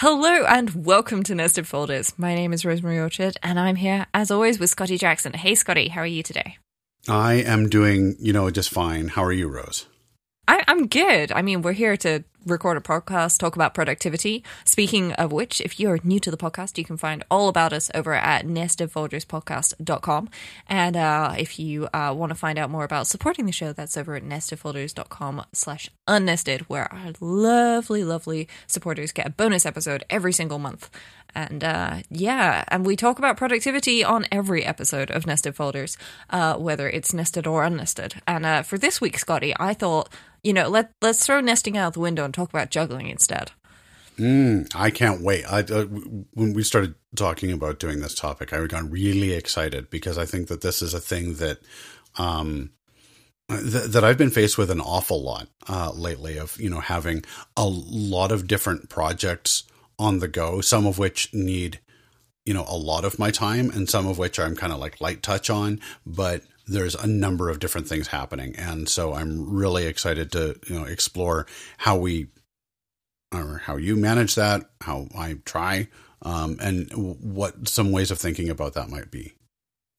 Hello and welcome to Nested Folders. My name is Rosemary Orchard and I'm here as always with Scotty Jackson. Hey Scotty, how are you today? I am doing, you know, just fine. How are you, Rose? I, am good. I mean, we're here to record a podcast, talk about productivity. Speaking of which, if you're new to the podcast, you can find all about us over at nestedfolderspodcast.com. And uh, if you uh, want to find out more about supporting the show, that's over at nestedfolders.com slash unnested, where our lovely, lovely supporters get a bonus episode every single month. And uh, yeah, and we talk about productivity on every episode of Nested Folders, uh, whether it's nested or unnested. And uh, for this week, Scotty, I thought you know, let let's throw nesting out the window talk about juggling instead. Mm, I can't wait. I, uh, when we started talking about doing this topic, I got really excited because I think that this is a thing that um, th- that I've been faced with an awful lot uh, lately. Of you know having a lot of different projects on the go, some of which need you know a lot of my time, and some of which I'm kind of like light touch on, but there's a number of different things happening, and so I'm really excited to you know explore how we or how you manage that, how I try, um, and what some ways of thinking about that might be.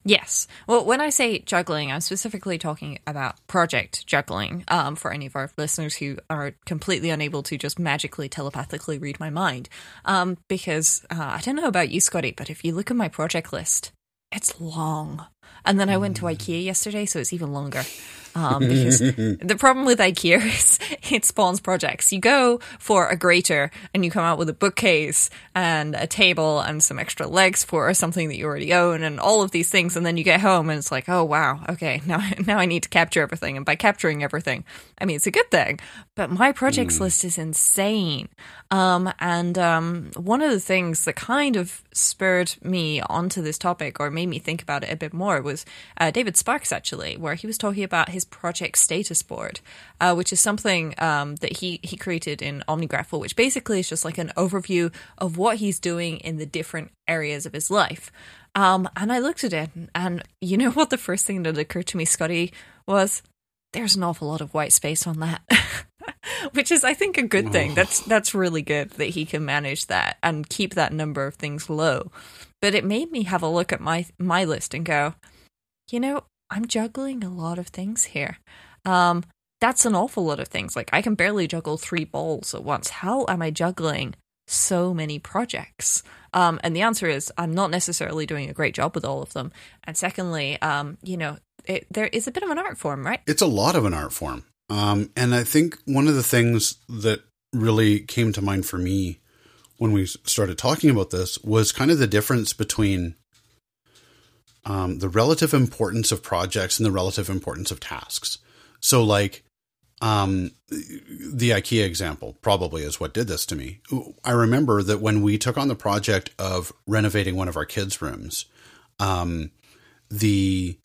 Yes. Well, when I say juggling, I'm specifically talking about project juggling um, for any of our listeners who are completely unable to just magically telepathically read my mind. Um, because uh, I don't know about you, Scotty, but if you look at my project list, it's long. And then I went to IKEA yesterday, so it's even longer. Um, because the problem with IKEA is it spawns projects. You go for a grater and you come out with a bookcase and a table and some extra legs for something that you already own and all of these things. And then you get home and it's like, oh wow, okay, now now I need to capture everything. And by capturing everything, I mean it's a good thing. But my projects mm. list is insane. Um, and um, one of the things that kind of spurred me onto this topic or made me think about it a bit more was uh, David Sparks, actually, where he was talking about his project status board, uh, which is something um, that he, he created in OmniGraffle, which basically is just like an overview of what he's doing in the different areas of his life. Um, and I looked at it, and you know what the first thing that occurred to me, Scotty, was there's an awful lot of white space on that. which is I think a good thing. That's that's really good that he can manage that and keep that number of things low. But it made me have a look at my my list and go, you know, I'm juggling a lot of things here. Um, that's an awful lot of things. Like I can barely juggle three balls at once. How am I juggling so many projects? Um, and the answer is I'm not necessarily doing a great job with all of them. And secondly, um, you know, it, there is a bit of an art form, right? It's a lot of an art form. Um, and I think one of the things that really came to mind for me when we started talking about this was kind of the difference between um, the relative importance of projects and the relative importance of tasks. So, like, um, the IKEA example probably is what did this to me. I remember that when we took on the project of renovating one of our kids' rooms, um, the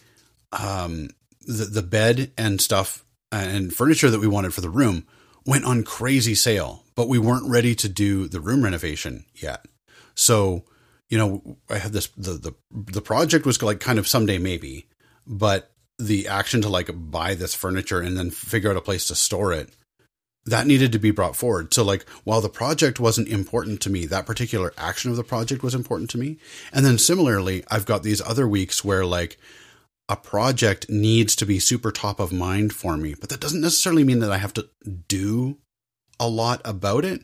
um, the the bed and stuff and furniture that we wanted for the room went on crazy sale, but we weren't ready to do the room renovation yet. So, you know, I had this the the the project was like kind of someday maybe, but the action to like buy this furniture and then figure out a place to store it that needed to be brought forward. So like while the project wasn't important to me, that particular action of the project was important to me. And then similarly, I've got these other weeks where like a project needs to be super top of mind for me, but that doesn't necessarily mean that I have to do a lot about it.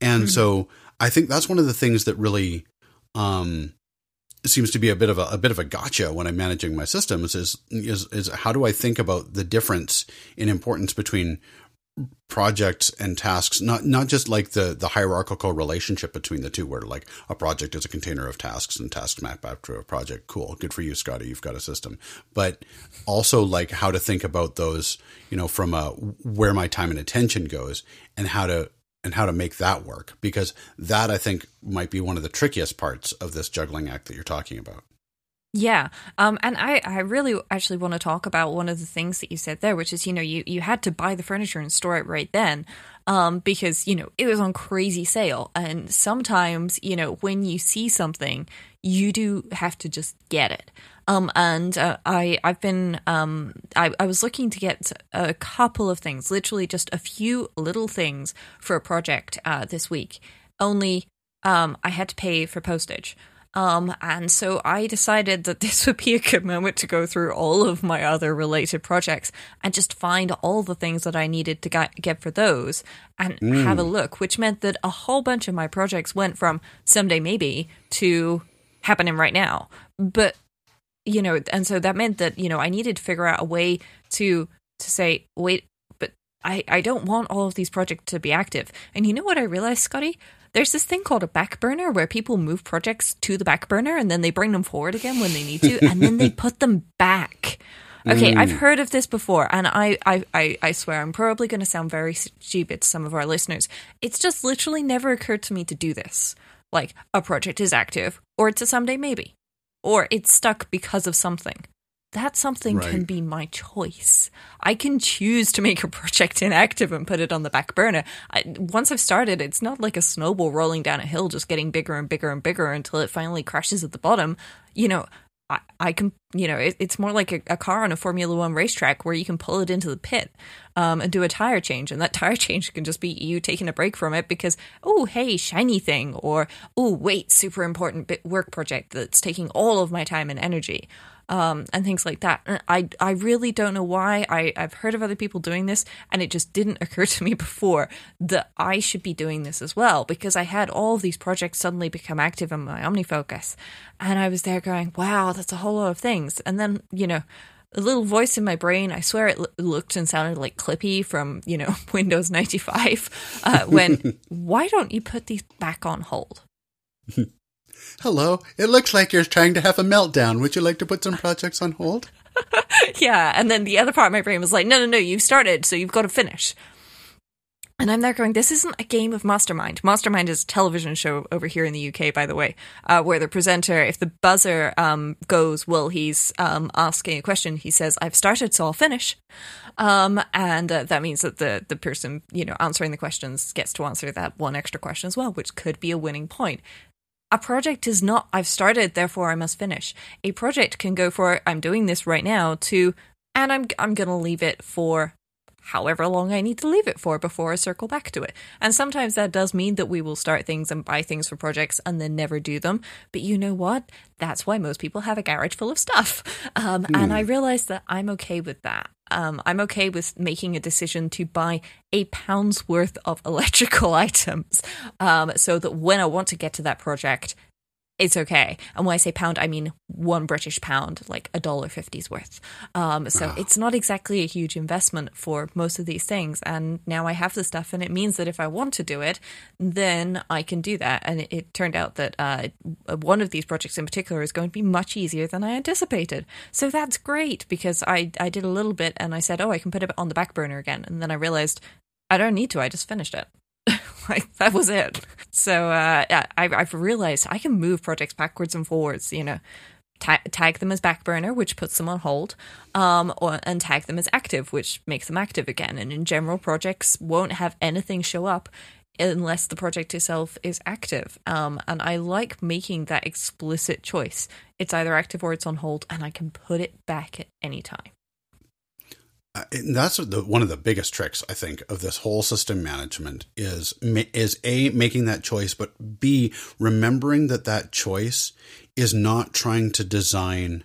And mm-hmm. so I think that's one of the things that really um, seems to be a bit of a, a, bit of a gotcha when I'm managing my systems is, is is how do I think about the difference in importance between projects and tasks not not just like the the hierarchical relationship between the two where like a project is a container of tasks and tasks map after a project. Cool. Good for you scotty. You've got a system. But also like how to think about those you know from a where my time and attention goes and how to and how to make that work. Because that i think might be one of the trickiest parts of this juggling act that you're talking about yeah. Um, and I, I really actually want to talk about one of the things that you said there, which is, you know, you, you had to buy the furniture and store it right then um, because, you know, it was on crazy sale. And sometimes, you know, when you see something, you do have to just get it. Um, and uh, I, I've been, um, I, I was looking to get a couple of things, literally just a few little things for a project uh, this week. Only um, I had to pay for postage. Um, and so I decided that this would be a good moment to go through all of my other related projects and just find all the things that I needed to get for those and mm. have a look, which meant that a whole bunch of my projects went from someday maybe to happening right now. But, you know, and so that meant that, you know, I needed to figure out a way to, to say, wait, but I, I don't want all of these projects to be active. And you know what I realized, Scotty? There's this thing called a back burner where people move projects to the back burner and then they bring them forward again when they need to, and then they put them back. Okay, mm. I've heard of this before, and I, I, I, I swear I'm probably going to sound very stupid to some of our listeners. It's just literally never occurred to me to do this. Like, a project is active, or it's a someday maybe, or it's stuck because of something that something right. can be my choice. I can choose to make a project inactive and put it on the back burner. I, once I've started, it's not like a snowball rolling down a hill, just getting bigger and bigger and bigger until it finally crashes at the bottom. You know, I, I can, you know, it, it's more like a, a, car on a Formula One racetrack where you can pull it into the pit um, and do a tire change. And that tire change can just be you taking a break from it because, oh, hey, shiny thing, or oh, wait, super important work project that's taking all of my time and energy um, and things like that. I I really don't know why. I I've heard of other people doing this, and it just didn't occur to me before that I should be doing this as well because I had all of these projects suddenly become active in my OmniFocus, and I was there going, "Wow, that's a whole lot of things." And then you know. A little voice in my brain, I swear it looked and sounded like Clippy from, you know, Windows 95, uh, when, why don't you put these back on hold? Hello, it looks like you're trying to have a meltdown. Would you like to put some projects on hold? yeah, and then the other part of my brain was like, no, no, no, you've started, so you've got to finish. And I'm there going, this isn't a game of Mastermind. Mastermind is a television show over here in the UK, by the way, uh, where the presenter, if the buzzer um, goes, well, he's um, asking a question, he says, I've started, so I'll finish. Um, and uh, that means that the, the person, you know, answering the questions gets to answer that one extra question as well, which could be a winning point. A project is not, I've started, therefore I must finish. A project can go for, I'm doing this right now, to, and I'm, I'm going to leave it for however long I need to leave it for before I circle back to it. And sometimes that does mean that we will start things and buy things for projects and then never do them. But you know what? That's why most people have a garage full of stuff. Um, mm. And I realize that I'm okay with that. Um, I'm okay with making a decision to buy a pound's worth of electrical items um, so that when I want to get to that project, it's okay. And when I say pound, I mean one British pound, like a dollar fifty's worth. Um, so oh. it's not exactly a huge investment for most of these things. And now I have the stuff, and it means that if I want to do it, then I can do that. And it, it turned out that uh, one of these projects in particular is going to be much easier than I anticipated. So that's great because I I did a little bit, and I said, oh, I can put it on the back burner again, and then I realized I don't need to. I just finished it. like that was it. So uh, I, I've realized I can move projects backwards and forwards. You know, ta- tag them as back burner, which puts them on hold, um, or and tag them as active, which makes them active again. And in general, projects won't have anything show up unless the project itself is active. Um, and I like making that explicit choice. It's either active or it's on hold, and I can put it back at any time. That's the, one of the biggest tricks I think of this whole system management is is a making that choice, but b remembering that that choice is not trying to design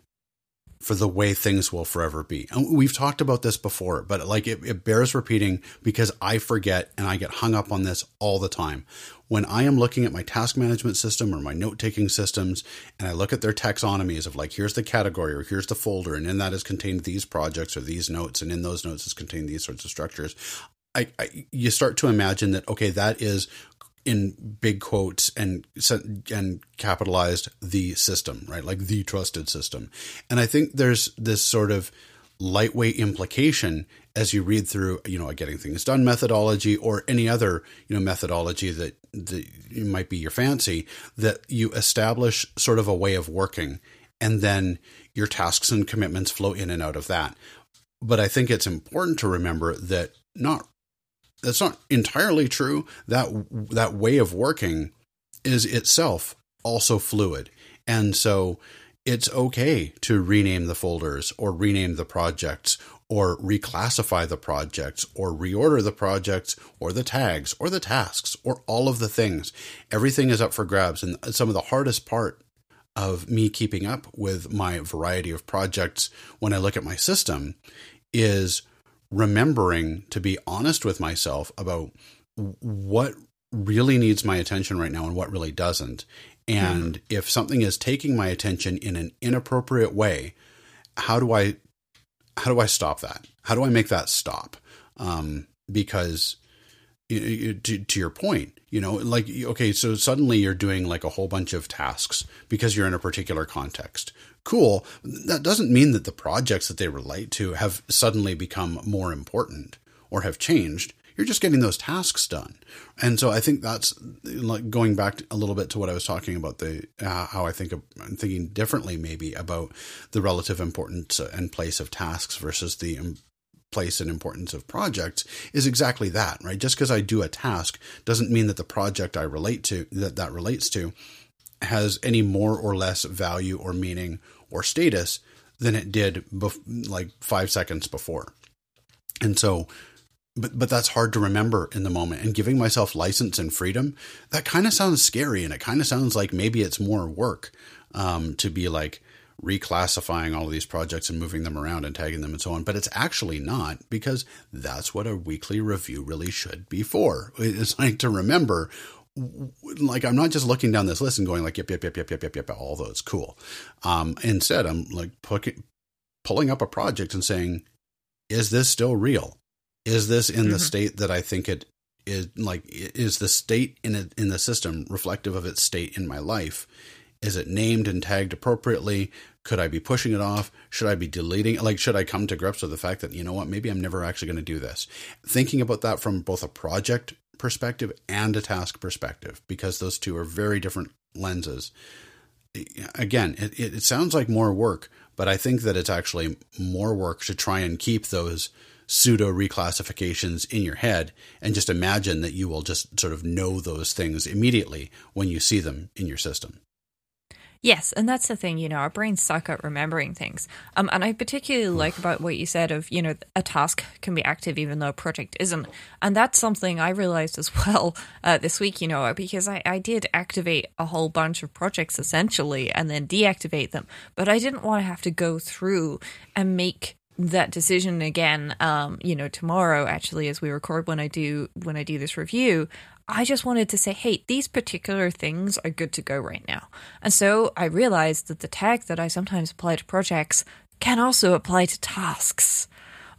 for the way things will forever be. And we've talked about this before, but like it, it bears repeating because I forget and I get hung up on this all the time when I am looking at my task management system or my note taking systems and I look at their taxonomies of like, here's the category or here's the folder, and in that is contained these projects or these notes, and in those notes is contained these sorts of structures. I, I you start to imagine that okay, that is in big quotes and and capitalized the system, right? Like the trusted system. And I think there's this sort of lightweight implication as you read through, you know, a getting things done methodology or any other, you know, methodology that, that might be your fancy, that you establish sort of a way of working and then your tasks and commitments flow in and out of that. But I think it's important to remember that not that's not entirely true. That that way of working is itself also fluid. And so it's okay to rename the folders or rename the projects or reclassify the projects or reorder the projects or the tags or the tasks or all of the things. Everything is up for grabs. And some of the hardest part of me keeping up with my variety of projects when I look at my system is remembering to be honest with myself about what really needs my attention right now and what really doesn't. And mm-hmm. if something is taking my attention in an inappropriate way, how do I how do I stop that? How do I make that stop? Um, because to, to your point, you know, like okay, so suddenly you're doing like a whole bunch of tasks because you're in a particular context. Cool. That doesn't mean that the projects that they relate to have suddenly become more important or have changed. You're just getting those tasks done. And so I think that's like going back a little bit to what I was talking about the uh, how I think of, I'm thinking differently maybe about the relative importance and place of tasks versus the place and importance of projects is exactly that, right? Just because I do a task doesn't mean that the project I relate to that that relates to has any more or less value or meaning or status than it did bef- like 5 seconds before. And so but but that's hard to remember in the moment. And giving myself license and freedom that kind of sounds scary and it kind of sounds like maybe it's more work um, to be like reclassifying all of these projects and moving them around and tagging them and so on. But it's actually not because that's what a weekly review really should be for. It's like to remember like I'm not just looking down this list and going like yep yep yep yep yep yep yep although it's cool. Um, instead I'm like pulling up a project and saying is this still real is this in mm-hmm. the state that I think it is like is the state in it in the system reflective of its state in my life? Is it named and tagged appropriately? Could I be pushing it off? Should I be deleting? Like, should I come to grips with the fact that, you know what, maybe I'm never actually going to do this? Thinking about that from both a project perspective and a task perspective, because those two are very different lenses. Again, it, it sounds like more work, but I think that it's actually more work to try and keep those pseudo reclassifications in your head and just imagine that you will just sort of know those things immediately when you see them in your system. Yes, and that's the thing, you know, our brains suck at remembering things. Um, and I particularly like about what you said of, you know, a task can be active even though a project isn't. And that's something I realized as well uh, this week, you know, because I, I did activate a whole bunch of projects essentially and then deactivate them. But I didn't want to have to go through and make that decision again um you know tomorrow actually as we record when i do when i do this review i just wanted to say hey these particular things are good to go right now. And so i realized that the tag that i sometimes apply to projects can also apply to tasks.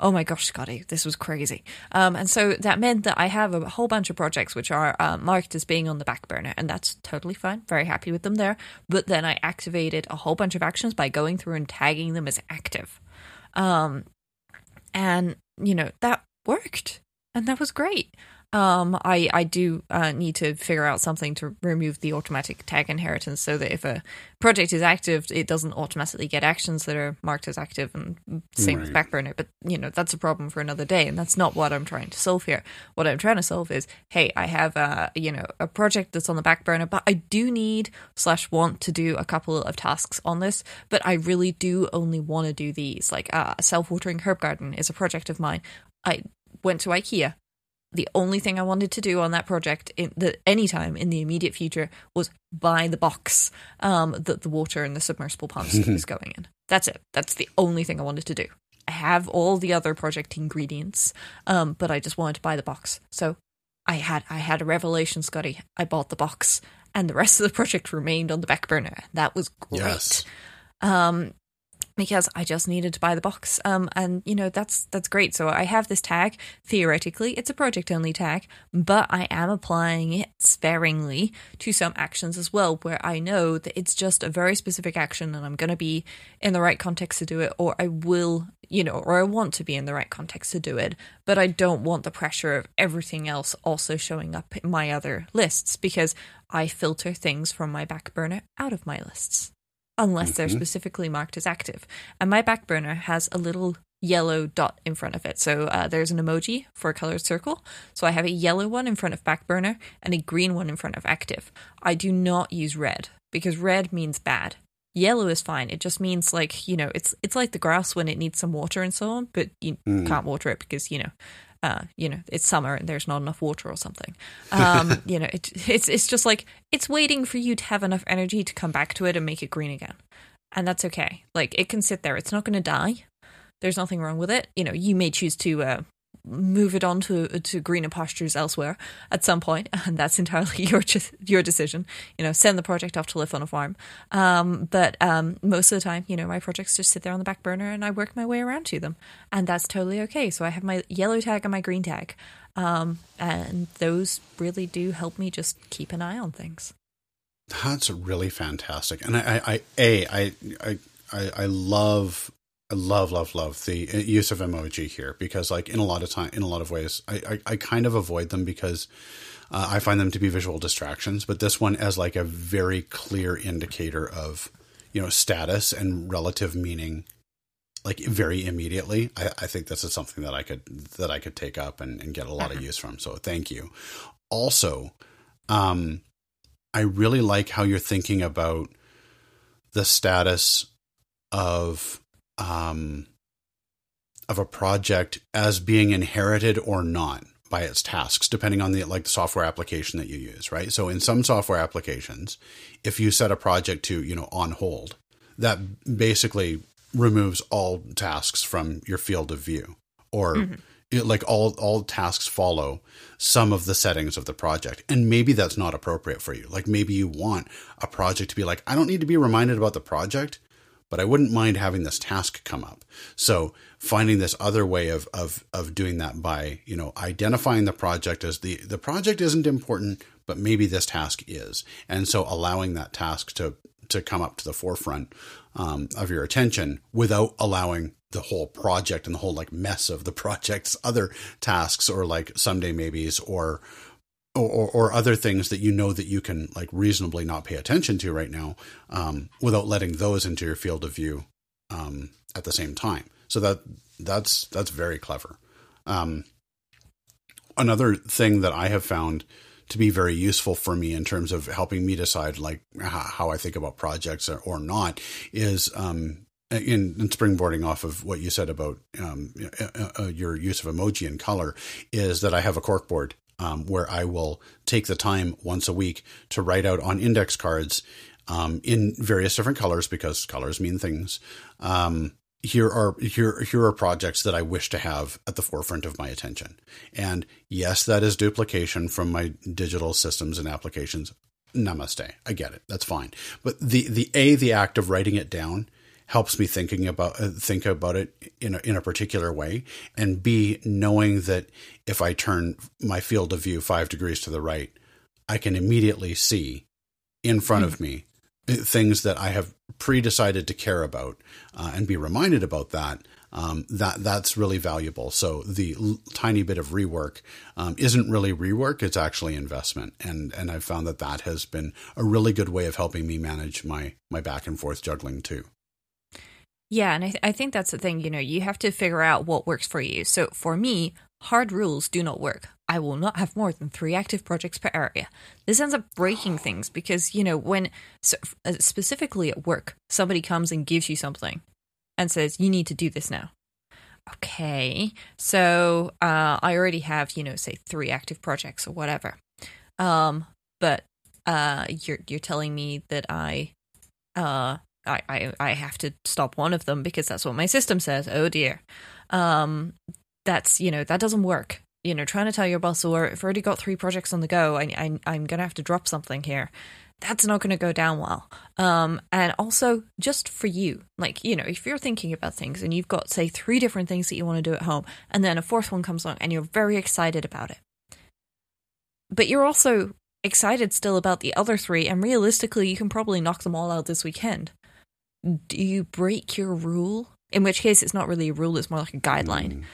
Oh my gosh scotty this was crazy. Um and so that meant that i have a whole bunch of projects which are uh, marked as being on the back burner and that's totally fine. Very happy with them there. But then i activated a whole bunch of actions by going through and tagging them as active um, and, you know, that worked. And that was great. Um, I I do uh, need to figure out something to remove the automatic tag inheritance so that if a project is active, it doesn't automatically get actions that are marked as active, and same right. with Backburner. But you know that's a problem for another day, and that's not what I'm trying to solve here. What I'm trying to solve is, hey, I have a you know a project that's on the back burner, but I do need slash want to do a couple of tasks on this, but I really do only want to do these. Like uh, a self watering herb garden is a project of mine. I went to IKEA the only thing I wanted to do on that project in the anytime in the immediate future was buy the box um, that the water in the submersible pumps is going in. That's it. That's the only thing I wanted to do. I have all the other project ingredients, um, but I just wanted to buy the box. So I had I had a revelation, Scotty. I bought the box, and the rest of the project remained on the back burner. That was great. Yes. Um, because I just needed to buy the box. Um, and you know that's that's great. So I have this tag. Theoretically, it's a project only tag, but I am applying it sparingly to some actions as well, where I know that it's just a very specific action, and I'm going to be in the right context to do it, or I will, you know, or I want to be in the right context to do it. But I don't want the pressure of everything else also showing up in my other lists because I filter things from my back burner out of my lists unless they're mm-hmm. specifically marked as active. And my back burner has a little yellow dot in front of it. So uh, there's an emoji for a colored circle. So I have a yellow one in front of back burner and a green one in front of active. I do not use red because red means bad. Yellow is fine. It just means like you know, it's it's like the grass when it needs some water and so on, but you Mm. can't water it because you know, uh, you know, it's summer and there's not enough water or something. Um, you know, it, it's it's just like it's waiting for you to have enough energy to come back to it and make it green again, and that's okay. Like it can sit there. It's not going to die. There's nothing wrong with it. You know, you may choose to uh, move it on to, to greener pastures elsewhere at some point, and that's entirely your your decision. You know, send the project off to live on a farm. Um, but um, most of the time, you know, my projects just sit there on the back burner, and I work my way around to them, and that's totally okay. So I have my yellow tag and my green tag, um, and those really do help me just keep an eye on things. That's really fantastic, and I, I, I a, I, I, I, I love, I love, love, love the use of emoji here because, like, in a lot of time, in a lot of ways, I, I, I kind of avoid them because uh, I find them to be visual distractions. But this one as like a very clear indicator of, you know, status and relative meaning, like very immediately. I, I think this is something that I could that I could take up and, and get a lot of use from. So thank you. Also, um, I really like how you're thinking about the status of um, of a project as being inherited or not by its tasks, depending on the like the software application that you use, right? So in some software applications, if you set a project to you know on hold, that basically removes all tasks from your field of view, or it, like all all tasks follow some of the settings of the project. And maybe that's not appropriate for you. Like maybe you want a project to be like i don't need to be reminded about the project but i wouldn't mind having this task come up. So finding this other way of of of doing that by you know identifying the project as the the project isn't important but maybe this task is. And so allowing that task to to come up to the forefront um, of your attention without allowing the whole project and the whole like mess of the project's other tasks or like someday maybes or or, or, or other things that you know that you can like reasonably not pay attention to right now um, without letting those into your field of view um, at the same time. So that that's that's very clever. Um, another thing that I have found to be very useful for me in terms of helping me decide like how I think about projects or, or not is um, in, in, springboarding off of what you said about um, uh, your use of emoji and color is that I have a corkboard um, where I will take the time once a week to write out on index cards um, in various different colors because colors mean things. Um, here are here here are projects that I wish to have at the forefront of my attention. And yes, that is duplication from my digital systems and applications. Namaste. I get it. That's fine. But the the a the act of writing it down helps me thinking about uh, think about it in a, in a particular way. And b knowing that if i turn my field of view 5 degrees to the right i can immediately see in front mm-hmm. of me things that i have pre-decided to care about uh, and be reminded about that um, that that's really valuable. So the l- tiny bit of rework um, isn't really rework it's actually investment. And and i've found that that has been a really good way of helping me manage my my back and forth juggling too yeah, and I, th- I think that's the thing. You know, you have to figure out what works for you. So for me, hard rules do not work. I will not have more than three active projects per area. This ends up breaking things because, you know, when so, uh, specifically at work, somebody comes and gives you something and says, you need to do this now. Okay, so uh, I already have, you know, say three active projects or whatever. Um, but uh, you're you're telling me that I uh, I, I, I have to stop one of them because that's what my system says. Oh dear. Um, that's, you know, that doesn't work. You know, trying to tell your boss, or I've already got three projects on the go, I, I, I'm going to have to drop something here. That's not going to go down well. Um, and also, just for you, like, you know, if you're thinking about things and you've got, say, three different things that you want to do at home, and then a fourth one comes along and you're very excited about it, but you're also excited still about the other three, and realistically, you can probably knock them all out this weekend do you break your rule? In which case, it's not really a rule; it's more like a guideline.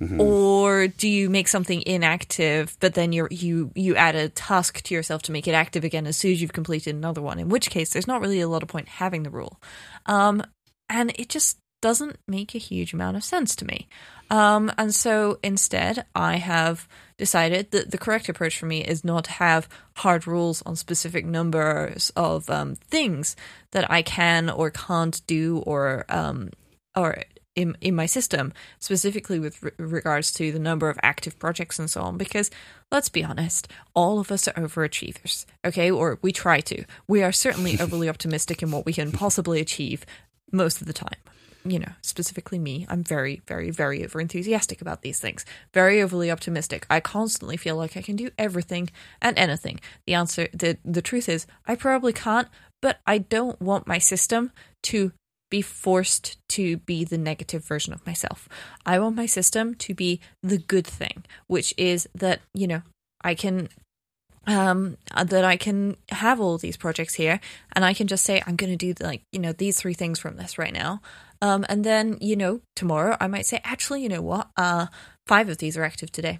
Mm-hmm. Or do you make something inactive, but then you you you add a task to yourself to make it active again as soon as you've completed another one? In which case, there's not really a lot of point having the rule. Um, and it just doesn't make a huge amount of sense to me. Um, and so instead, I have decided that the correct approach for me is not to have hard rules on specific numbers of um, things that I can or can't do or um, or in in my system, specifically with re- regards to the number of active projects and so on. Because let's be honest, all of us are overachievers, okay? Or we try to. We are certainly overly optimistic in what we can possibly achieve most of the time you know, specifically me, I'm very, very, very over enthusiastic about these things. Very overly optimistic. I constantly feel like I can do everything and anything. The answer, the the truth is, I probably can't, but I don't want my system to be forced to be the negative version of myself. I want my system to be the good thing, which is that, you know, I can um, that I can have all these projects here and I can just say, I'm going to do like, you know, these three things from this right now. Um, and then, you know, tomorrow I might say, actually, you know what? Uh, five of these are active today.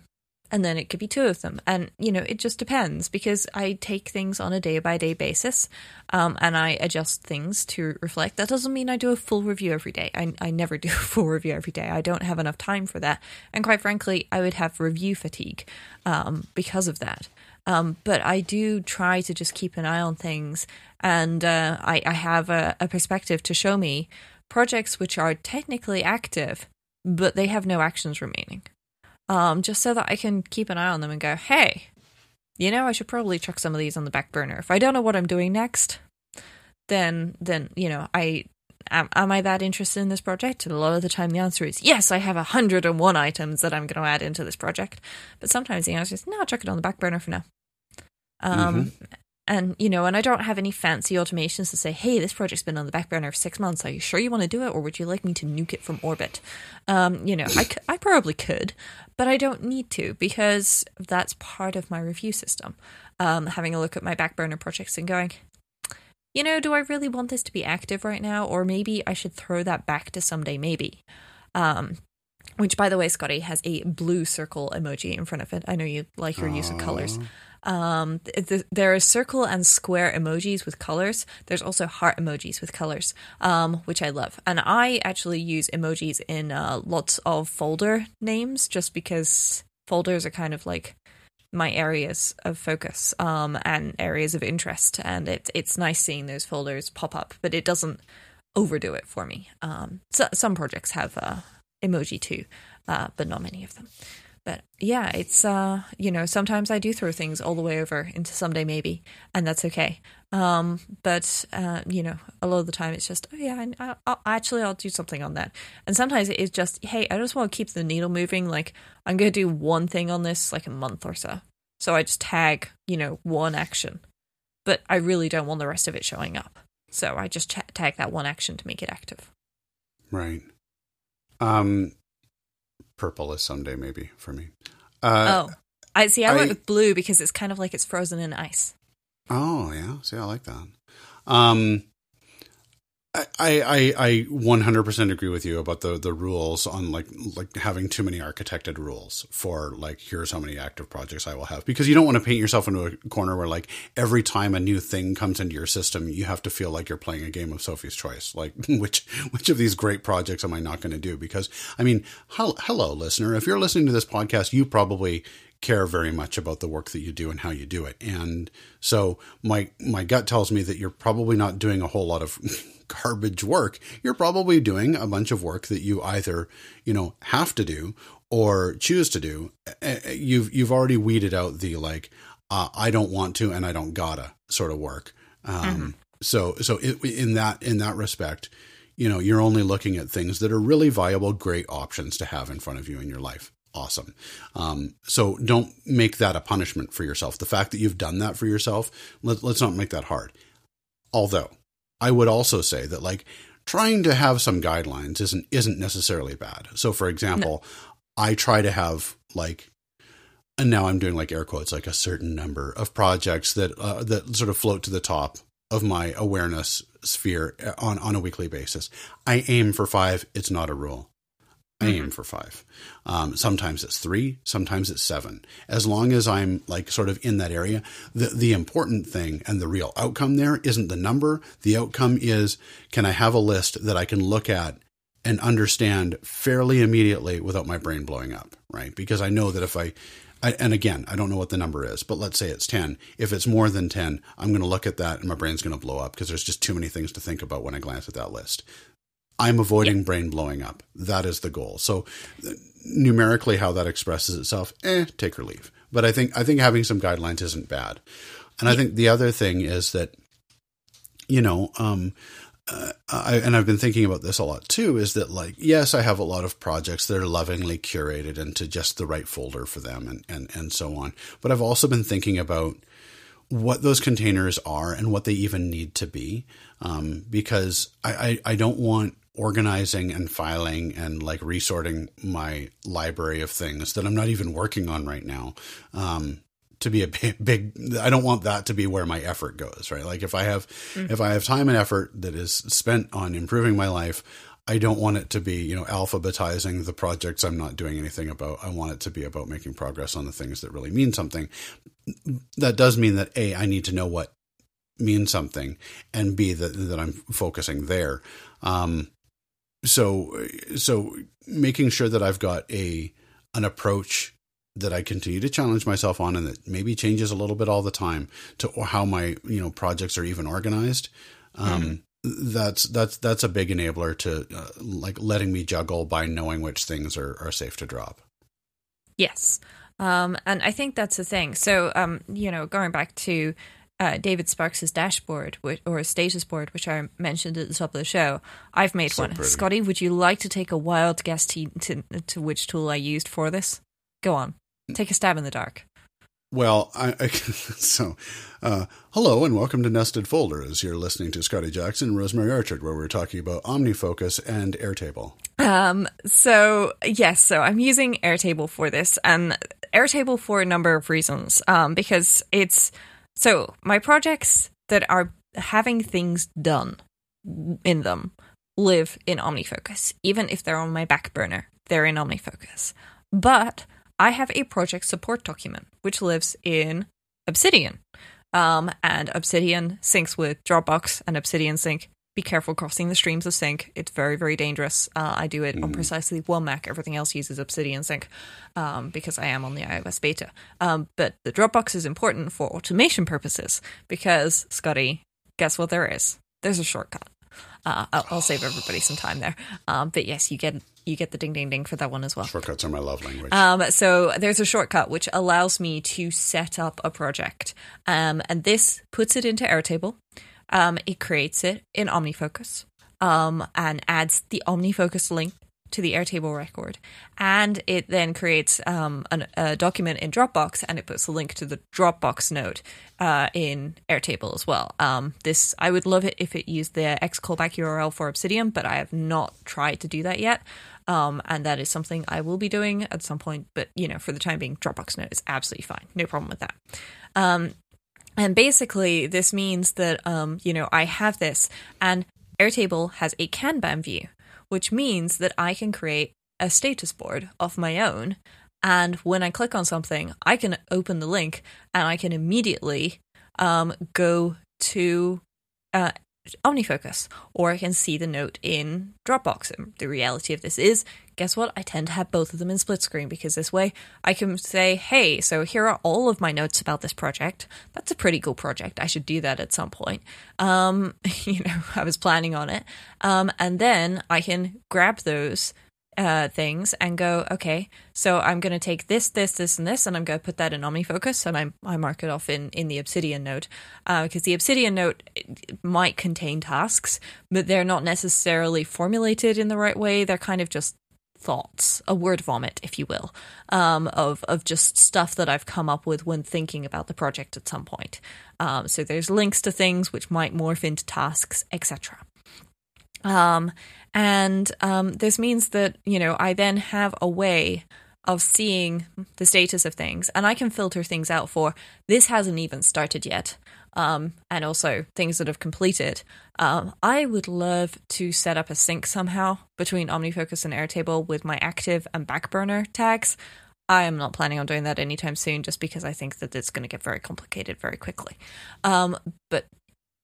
And then it could be two of them. And, you know, it just depends because I take things on a day by day basis um, and I adjust things to reflect. That doesn't mean I do a full review every day. I, I never do a full review every day. I don't have enough time for that. And quite frankly, I would have review fatigue um, because of that. Um, but I do try to just keep an eye on things, and uh, I, I, have a, a, perspective to show me projects which are technically active, but they have no actions remaining. Um, just so that I can keep an eye on them and go, hey, you know, I should probably chuck some of these on the back burner. If I don't know what I'm doing next, then then you know, I am, am I that interested in this project? And a lot of the time, the answer is yes. I have hundred and one items that I'm going to add into this project, but sometimes the answer is no. Chuck it on the back burner for now. Um, mm-hmm. And, you know, and I don't have any fancy automations to say, hey, this project's been on the back burner for six months. Are you sure you want to do it? Or would you like me to nuke it from orbit? Um, you know, I, I probably could, but I don't need to because that's part of my review system. Um, having a look at my back burner projects and going, you know, do I really want this to be active right now? Or maybe I should throw that back to someday, maybe. Um, which, by the way, Scotty has a blue circle emoji in front of it. I know you like your Aww. use of colors. Um, th- there are circle and square emojis with colors. There's also heart emojis with colors, um, which I love. And I actually use emojis in uh, lots of folder names just because folders are kind of like my areas of focus um, and areas of interest. And it's it's nice seeing those folders pop up, but it doesn't overdo it for me. Um, so, some projects have uh, emoji too, uh, but not many of them. But yeah, it's uh, you know, sometimes I do throw things all the way over into someday maybe, and that's okay. Um, but uh, you know, a lot of the time it's just, oh yeah, I, I'll, actually I'll do something on that. And sometimes it is just, hey, I just want to keep the needle moving. Like I'm going to do one thing on this like a month or so. So I just tag, you know, one action, but I really don't want the rest of it showing up. So I just tag that one action to make it active. Right. Um, purple is someday maybe for me. Uh, oh, I see. I, I went with blue because it's kind of like it's frozen in ice. Oh yeah, see, I like that. Um, I, I I 100% agree with you about the the rules on like like having too many architected rules for like here's how many active projects I will have. Because you don't want to paint yourself into a corner where like every time a new thing comes into your system you have to feel like you're playing a game of Sophie's choice. Like which which of these great projects am I not going to do? Because I mean hello listener. If you're listening to this podcast you probably care very much about the work that you do and how you do it. And so my my gut tells me that you're probably not doing a whole lot of garbage work, you're probably doing a bunch of work that you either, you know, have to do or choose to do. You've you've already weeded out the like uh, I don't want to and I don't gotta sort of work. Um, mm-hmm. So so in that in that respect, you know, you're only looking at things that are really viable, great options to have in front of you in your life. Awesome. Um, so don't make that a punishment for yourself. The fact that you've done that for yourself, let, let's not make that hard. Although I would also say that like trying to have some guidelines isn't isn't necessarily bad. So for example, no. I try to have like and now I'm doing like air quotes like a certain number of projects that uh, that sort of float to the top of my awareness sphere uh, on on a weekly basis. I aim for 5, it's not a rule. I aim for five. Um, sometimes it's three, sometimes it's seven. As long as I'm like sort of in that area, the the important thing and the real outcome there isn't the number. The outcome is can I have a list that I can look at and understand fairly immediately without my brain blowing up, right? Because I know that if I, I, and again, I don't know what the number is, but let's say it's 10. If it's more than 10, I'm going to look at that and my brain's going to blow up because there's just too many things to think about when I glance at that list. I'm avoiding yeah. brain blowing up. That is the goal. So numerically how that expresses itself, eh, take or leave. But I think I think having some guidelines isn't bad. And yeah. I think the other thing is that you know, um, uh, I, and I've been thinking about this a lot too, is that like, yes, I have a lot of projects that are lovingly curated into just the right folder for them and, and, and so on. But I've also been thinking about what those containers are and what they even need to be. Um, because I, I, I don't want organizing and filing and like resorting my library of things that I'm not even working on right now. Um, to be a big, big, I don't want that to be where my effort goes, right? Like if I have, mm-hmm. if I have time and effort that is spent on improving my life, I don't want it to be, you know, alphabetizing the projects I'm not doing anything about. I want it to be about making progress on the things that really mean something. That does mean that A, I need to know what means something, and B, that, that I'm focusing there. Um, so, so making sure that I've got a, an approach that I continue to challenge myself on and that maybe changes a little bit all the time to how my you know projects are even organized um, mm-hmm. that's that's that's a big enabler to uh, like letting me juggle by knowing which things are, are safe to drop. Yes. Um, and I think that's the thing. So um, you know going back to uh, David Sparks' dashboard which, or status board, which I mentioned at the top of the show. I've made so one. Pretty. Scotty, would you like to take a wild guess to, to, to which tool I used for this? Go on. Take a stab in the dark. Well, I, I so uh, hello and welcome to Nested Folders. You're listening to Scotty Jackson and Rosemary Orchard, where we're talking about OmniFocus and Airtable. Um, so yes, so I'm using Airtable for this, and Airtable for a number of reasons. Um, because it's so my projects that are having things done in them live in OmniFocus, even if they're on my back burner. They're in OmniFocus, but I have a project support document which lives in Obsidian. Um, and Obsidian syncs with Dropbox and Obsidian Sync. Be careful crossing the streams of sync. It's very, very dangerous. Uh, I do it mm. on precisely one Mac. Everything else uses Obsidian Sync um, because I am on the iOS beta. Um, but the Dropbox is important for automation purposes because, Scotty, guess what there is? There's a shortcut. Uh, I'll, I'll, save everybody some time there. Um, but yes, you get you get the ding ding ding for that one as well. Shortcuts are my love language. Um, so there's a shortcut which allows me to set up a project, um, and this puts it into Airtable. Um, it creates it in OmniFocus um, and adds the OmniFocus link to the Airtable record, and it then creates um, an, a document in Dropbox, and it puts a link to the Dropbox note uh, in Airtable as well. Um, this I would love it if it used the X callback URL for Obsidian, but I have not tried to do that yet. Um, and that is something I will be doing at some point. But you know, for the time being, Dropbox node is absolutely fine, no problem with that. And basically, this means that um, you know I have this, and Airtable has a Kanban view which means that I can create a status board of my own. And when I click on something, I can open the link and I can immediately um, go to uh, OmniFocus, or I can see the note in Dropbox. And the reality of this is, guess what? I tend to have both of them in split screen because this way I can say, hey, so here are all of my notes about this project. That's a pretty cool project. I should do that at some point. Um, you know, I was planning on it. Um, and then I can grab those uh, things and go, okay, so I'm going to take this, this, this, and this, and I'm going to put that in OmniFocus, and I, I mark it off in, in the Obsidian note because uh, the Obsidian note might contain tasks, but they're not necessarily formulated in the right way. They're kind of just thoughts, a word vomit, if you will, um, of of just stuff that I've come up with when thinking about the project at some point. Um, so there's links to things which might morph into tasks, etc. Um, and um, this means that, you know, I then have a way of seeing the status of things and I can filter things out for this hasn't even started yet. Um, and also things that have completed. Um, I would love to set up a sync somehow between OmniFocus and Airtable with my active and backburner tags. I am not planning on doing that anytime soon just because I think that it's going to get very complicated very quickly. Um, but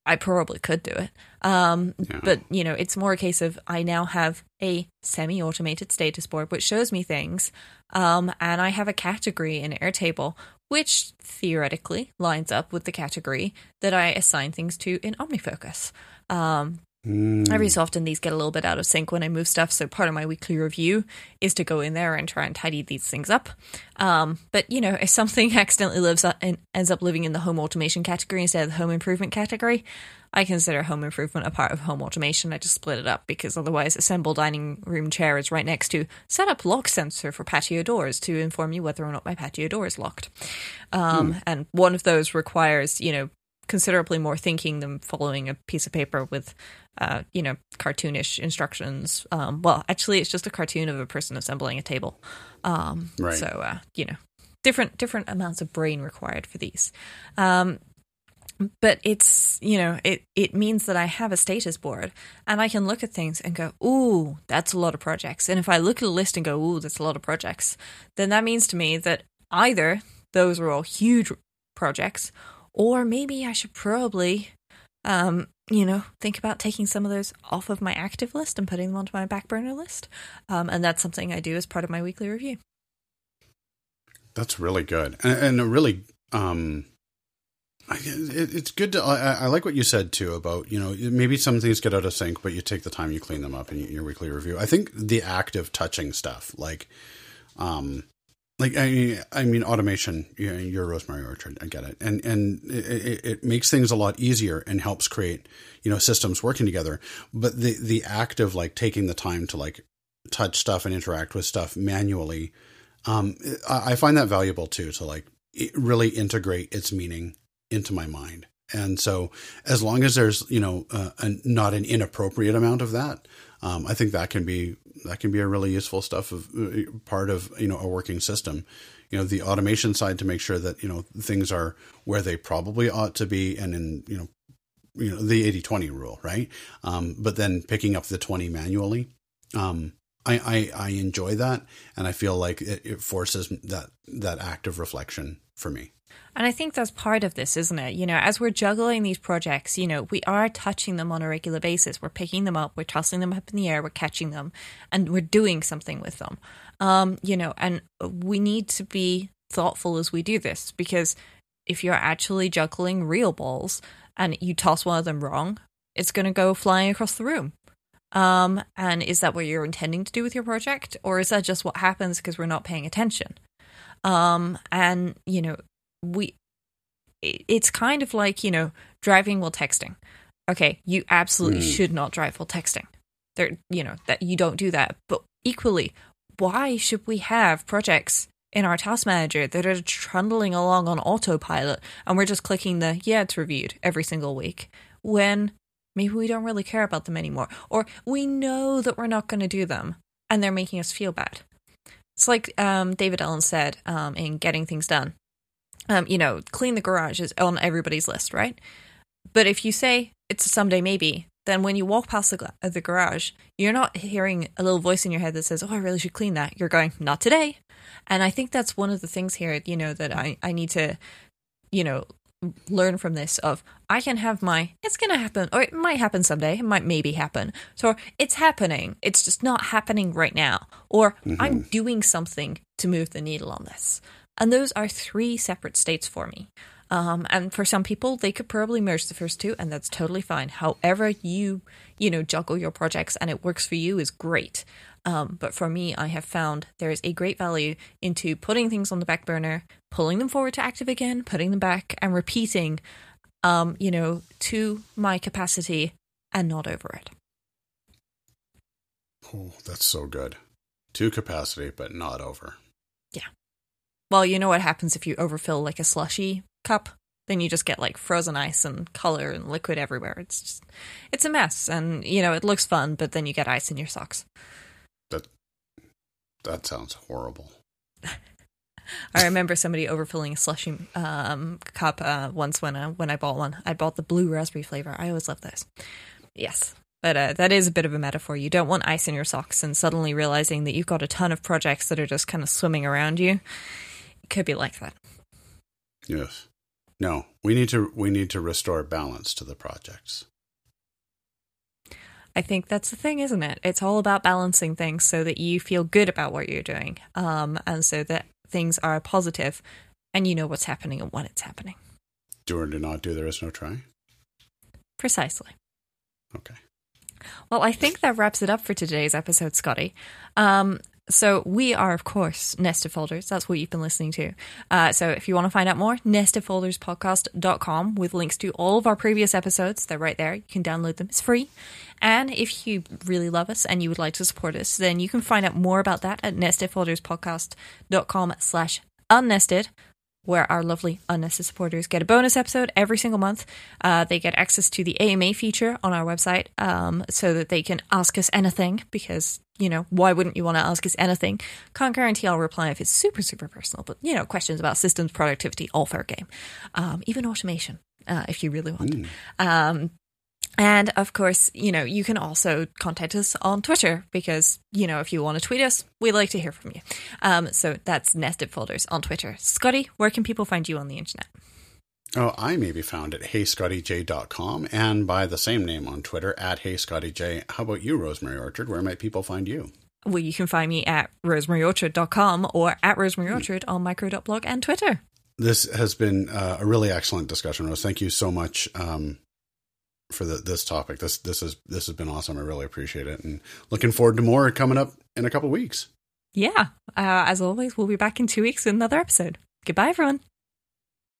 I probably could do it. Um, Yeah. But, you know, it's more a case of I now have a semi automated status board which shows me things. Um, and I have a category in Airtable which theoretically lines up with the category that I assign things to in OmniFocus. Um, Mm. Every so often, these get a little bit out of sync when I move stuff. So part of my weekly review is to go in there and try and tidy these things up. Um, but you know, if something accidentally lives up and ends up living in the home automation category instead of the home improvement category, I consider home improvement a part of home automation. I just split it up because otherwise, assemble dining room chair is right next to set up lock sensor for patio doors to inform you whether or not my patio door is locked. Um, And one of those requires, you know, considerably more thinking than following a piece of paper with, uh, you know, cartoonish instructions. Um, well, actually, it's just a cartoon of a person assembling a table. Um, Right. So, uh, you know, different different amounts of brain required for these. Um, but it's you know it it means that I have a status board and I can look at things and go, ooh, that's a lot of projects. And if I look at a list and go, ooh, that's a lot of projects, then that means to me that either those are all huge projects, or maybe I should probably, um, you know, think about taking some of those off of my active list and putting them onto my back burner list. Um, and that's something I do as part of my weekly review. That's really good, and, and a really um, I, it, it's good to. I, I like what you said too about you know maybe some things get out of sync, but you take the time, you clean them up in your weekly review. I think the act of touching stuff, like, um, like I mean, I mean automation. You're rosemary orchard, I get it, and and it, it, it makes things a lot easier and helps create you know systems working together. But the the act of like taking the time to like touch stuff and interact with stuff manually um, I I find that valuable too to like really integrate its meaning into my mind. And so, as long as there's you know uh, a, not an inappropriate amount of that, um, I think that can be that can be a really useful stuff of uh, part of you know a working system. You know, the automation side to make sure that you know things are where they probably ought to be, and in you know you know the 80-20 rule, right? Um, but then picking up the twenty manually. Um, I, I, I enjoy that, and I feel like it, it forces that that active reflection for me. And I think that's part of this, isn't it? You know, as we're juggling these projects, you know, we are touching them on a regular basis. We're picking them up, we're tossing them up in the air, we're catching them, and we're doing something with them. Um, you know, and we need to be thoughtful as we do this because if you're actually juggling real balls and you toss one of them wrong, it's going to go flying across the room. Um, and is that what you're intending to do with your project, or is that just what happens because we're not paying attention? Um, and you know, we it's kind of like you know driving while texting okay you absolutely Mm. should not drive while texting there you know that you don't do that but equally why should we have projects in our task manager that are trundling along on autopilot and we're just clicking the yeah it's reviewed every single week when maybe we don't really care about them anymore or we know that we're not going to do them and they're making us feel bad it's like um, david allen said um, in getting things done um, you know, clean the garage is on everybody's list, right? But if you say it's someday maybe, then when you walk past the, gra- the garage, you're not hearing a little voice in your head that says, "Oh, I really should clean that." You're going, "Not today." And I think that's one of the things here, you know, that I I need to, you know, learn from this. Of I can have my it's going to happen, or it might happen someday. It might maybe happen. So it's happening. It's just not happening right now. Or mm-hmm. I'm doing something to move the needle on this. And those are three separate states for me. Um, and for some people, they could probably merge the first two, and that's totally fine. However, you you know juggle your projects and it works for you is great. Um, but for me, I have found there is a great value into putting things on the back burner, pulling them forward to active again, putting them back, and repeating, um, you know, to my capacity and not over it. Oh, that's so good. To capacity, but not over. Yeah. Well, you know what happens if you overfill like a slushy cup? Then you just get like frozen ice and color and liquid everywhere. It's just, it's a mess. And, you know, it looks fun, but then you get ice in your socks. That that sounds horrible. I remember somebody overfilling a slushy um, cup uh, once when uh, when I bought one. I bought the blue raspberry flavor. I always love those. Yes. But uh, that is a bit of a metaphor. You don't want ice in your socks and suddenly realizing that you've got a ton of projects that are just kind of swimming around you. It could be like that. Yes. No, we need to we need to restore balance to the projects. I think that's the thing, isn't it? It's all about balancing things so that you feel good about what you're doing, um, and so that things are positive, and you know what's happening and when it's happening. Do or do not do. There is no try. Precisely. Okay. Well, I think that wraps it up for today's episode, Scotty. Um, so we are, of course, Nested Folders. That's what you've been listening to. Uh, so if you want to find out more, nestedfolderspodcast.com with links to all of our previous episodes. They're right there. You can download them. It's free. And if you really love us and you would like to support us, then you can find out more about that at nestedfolderspodcast.com slash unnested where our lovely Unnested supporters get a bonus episode every single month. Uh, they get access to the AMA feature on our website um, so that they can ask us anything because, you know, why wouldn't you want to ask us anything? Can't guarantee I'll reply if it's super, super personal, but, you know, questions about systems, productivity, all fair game. Um, even automation, uh, if you really want. Mm. Um, and of course, you know, you can also contact us on Twitter because, you know, if you want to tweet us, we like to hear from you. Um, so that's Nested Folders on Twitter. Scotty, where can people find you on the internet? Oh, I may be found at heyscottyj.com and by the same name on Twitter at heyscottyj. How about you, Rosemary Orchard? Where might people find you? Well, you can find me at rosemaryorchard.com or at rosemaryorchard on micro.blog and Twitter. This has been uh, a really excellent discussion, Rose. Thank you so much um, for the, this topic. This this is this has been awesome. I really appreciate it, and looking forward to more coming up in a couple weeks. Yeah. Uh, as always, we'll be back in two weeks with another episode. Goodbye, everyone.